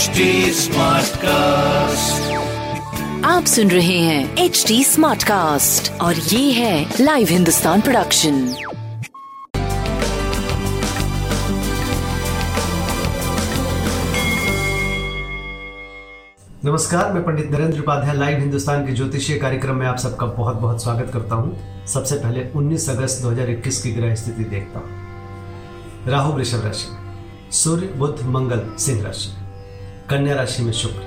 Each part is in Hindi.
HD Smartcast. आप सुन रहे हैं एच डी स्मार्ट कास्ट और ये है लाइव हिंदुस्तान प्रोडक्शन नमस्कार मैं पंडित नरेंद्र उपाध्याय लाइव हिंदुस्तान के ज्योतिषीय कार्यक्रम में आप सबका बहुत बहुत स्वागत करता हूँ। सबसे पहले 19 अगस्त 2021 की ग्रह स्थिति देखता हूँ। राहु वृषभ राशि में सूर्य बुध मंगल सिंह राशि। कन्या राशि में शुक्र,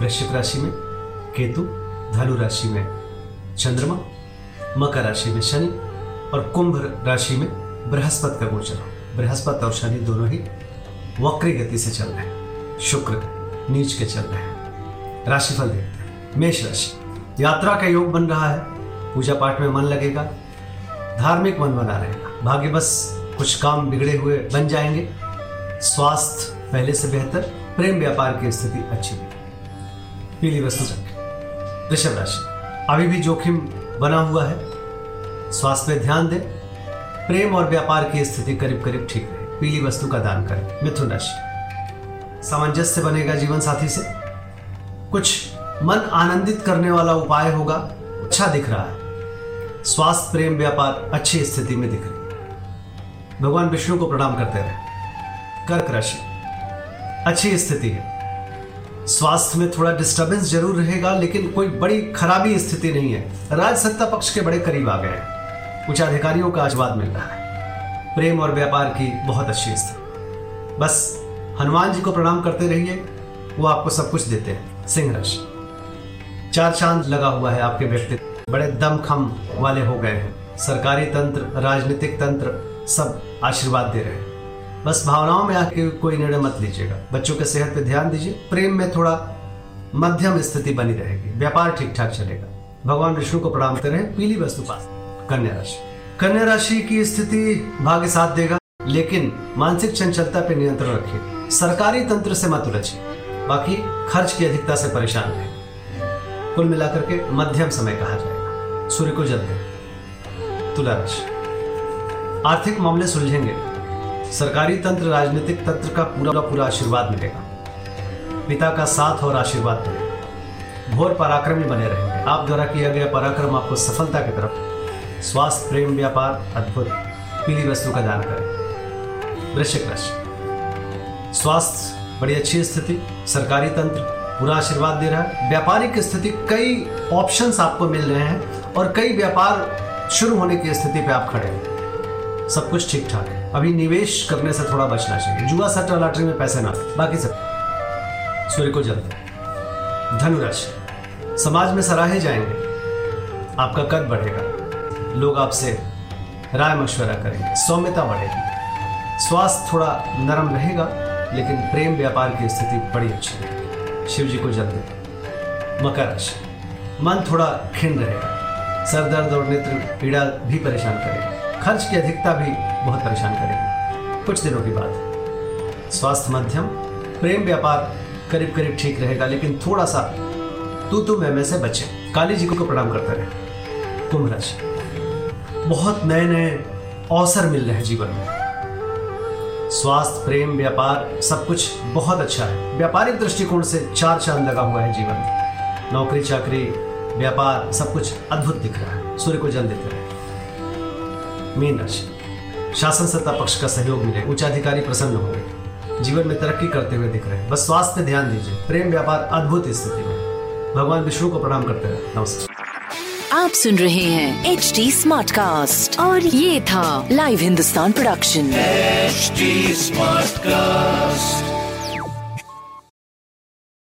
वृश्चिक राशि में केतु, धनु राशि में चंद्रमा, मकर राशि में शनि और कुंभ राशि में बृहस्पति का गोचर। बृहस्पति और शनि दोनों ही वक्री गति से चल रहे हैं। शुक्र नीच के चल रहे हैं। राशिफल देखते हैं। मेष राशि, यात्रा का योग बन रहा है। पूजा पाठ में मन लगेगा। धार्मिक मन बना रहेगा। भाग्य बस कुछ काम बिगड़े हुए बन जाएँगे। स्वास्थ्य पहले से बेहतर प्रेम व्यापार की स्थिति अच्छी भी पीली वस्तु वृषभ राशि। अभी भी जोखिम बना हुआ है। स्वास्थ्य पे ध्यान दें। प्रेम और व्यापार की स्थिति करीब करीब ठीक रहे। पीली वस्तु का दान करें। मिथुन राशि। सामंजस्य बनेगा जीवन साथी से। कुछ मन आनंदित करने वाला उपाय होगा। अच्छा दिख रहा है। स्वास्थ्य, प्रेम, व्यापार अच्छी स्थिति में दिख रही है। भगवान विष्णु को प्रणाम करते रहे। कर्क राशि। अच्छी स्थिति है। स्वास्थ्य में थोड़ा डिस्टरबेंस ज़रूर रहेगा, लेकिन कोई बड़ी खराबी स्थिति नहीं है। राज सत्ता पक्ष के बड़े करीब आ गए हैं। उच्च अधिकारियों का आशीर्वाद मिल रहा है। प्रेम और व्यापार की बहुत अच्छी स्थिति। बस, हनुमान जी को प्रणाम करते रहिए। वो आपको सब कुछ देते हैं। सिंह राशि चार चाँद लगा हुआ है आपके व्यक्तित्व। बड़े दमखम वाले हो गए हैं। सरकारी तंत्र, राजनीतिक तंत्र सब आशीर्वाद दे रहे हैं। बस भावनाओं में आके कोई निर्णय मत लीजिएगा। बच्चों के सेहत पे ध्यान दीजिए। प्रेम में थोड़ा मध्यम स्थिति बनी रहेगी। व्यापार ठीक ठाक चलेगा। भगवान विष्णु को प्रणाम करें। पीली वस्तु पास। कन्या राशि। कन्या राशि की स्थिति भाग्य साथ देगा, लेकिन मानसिक चंचलता पे नियंत्रण रखिए। सरकारी तंत्र से मत उलझिए। बाकी खर्च की अधिकता से परेशान रहे। कुल मिलाकर के मध्यम समय कहा जाएगा। सूर्य को जल दे तुला राशि। आर्थिक मामले सुलझेंगे। सरकारी तंत्र, राजनीतिक तंत्र का पूरा पूरा आशीर्वाद मिलेगा। पिता का साथ और आशीर्वाद मिलेगा। घोर पराक्रमी बने रहेंगे। आप द्वारा किया गया पराक्रम आपको सफलता की तरफ़ स्वास्थ्य, प्रेम, व्यापार, अद्भुत, पीली वस्तु का दान करें। वृश्चिक राशि। स्वास्थ्य, बड़ी अच्छी स्थिति, सरकारी तंत्र, पूरा आशीर्वाद दे रहा है। व्यापारिक स्थिति, कई ऑप्शंस आपको मिल रहे हैं और कई व्यापार शुरू होने की स्थिति पे आप खड़े हैं। सब कुछ ठीक ठाक है। अभी निवेश करने से थोड़ा बचना चाहिए। जुआ सट्टा लॉटरी में पैसे ना बाकी सब। सूर्य को जलते धनुराशि। समाज में सराहे जाएँगे। आपका कद बढ़ेगा। लोग आपसे राय मशवरा करेंगे। सौम्यता बढ़ेगी। स्वास्थ्य थोड़ा नरम रहेगा, लेकिन प्रेम व्यापार की स्थिति बड़ी अच्छी है शिव जी को जल मकर राशि। मन थोड़ा खिन रहेगा। सर दर्द और नेत्र, पीड़ा भी परेशान करेगा। खर्च की अधिकता भी बहुत परेशान करेगी। कुछ दिनों की बात स्वास्थ्य मध्यम प्रेम व्यापार करीब करीब ठीक रहेगा लेकिन थोड़ा सा तू तू मैं, से बचे। काली जी को प्रणाम करते रहे। कुंभ राशि। बहुत नए नए अवसर मिल रहे हैं जीवन में। स्वास्थ्य प्रेम व्यापार सब कुछ बहुत अच्छा है। व्यापारिक दृष्टिकोण से चार चाँद लगा हुआ है जीवन में। नौकरी चाकरी व्यापार सब कुछ अद्भुत दिख रहा है। सूर्य को जल देते रहे। मीन राशि शासन सत्ता पक्ष का सहयोग मिले उच्चाधिकारी प्रसन्न होंगे। जीवन में तरक्की करते हुए दिख रहे हैं। बस स्वास्थ्य ध्यान दीजिए। प्रेम व्यापार अद्भुत स्थिति में। भगवान विष्णु को प्रणाम करते रहे। नमस्कार। आप सुन रहे हैं एच डी स्मार्ट कास्ट और ये था live Hindustan production HD Smartcast.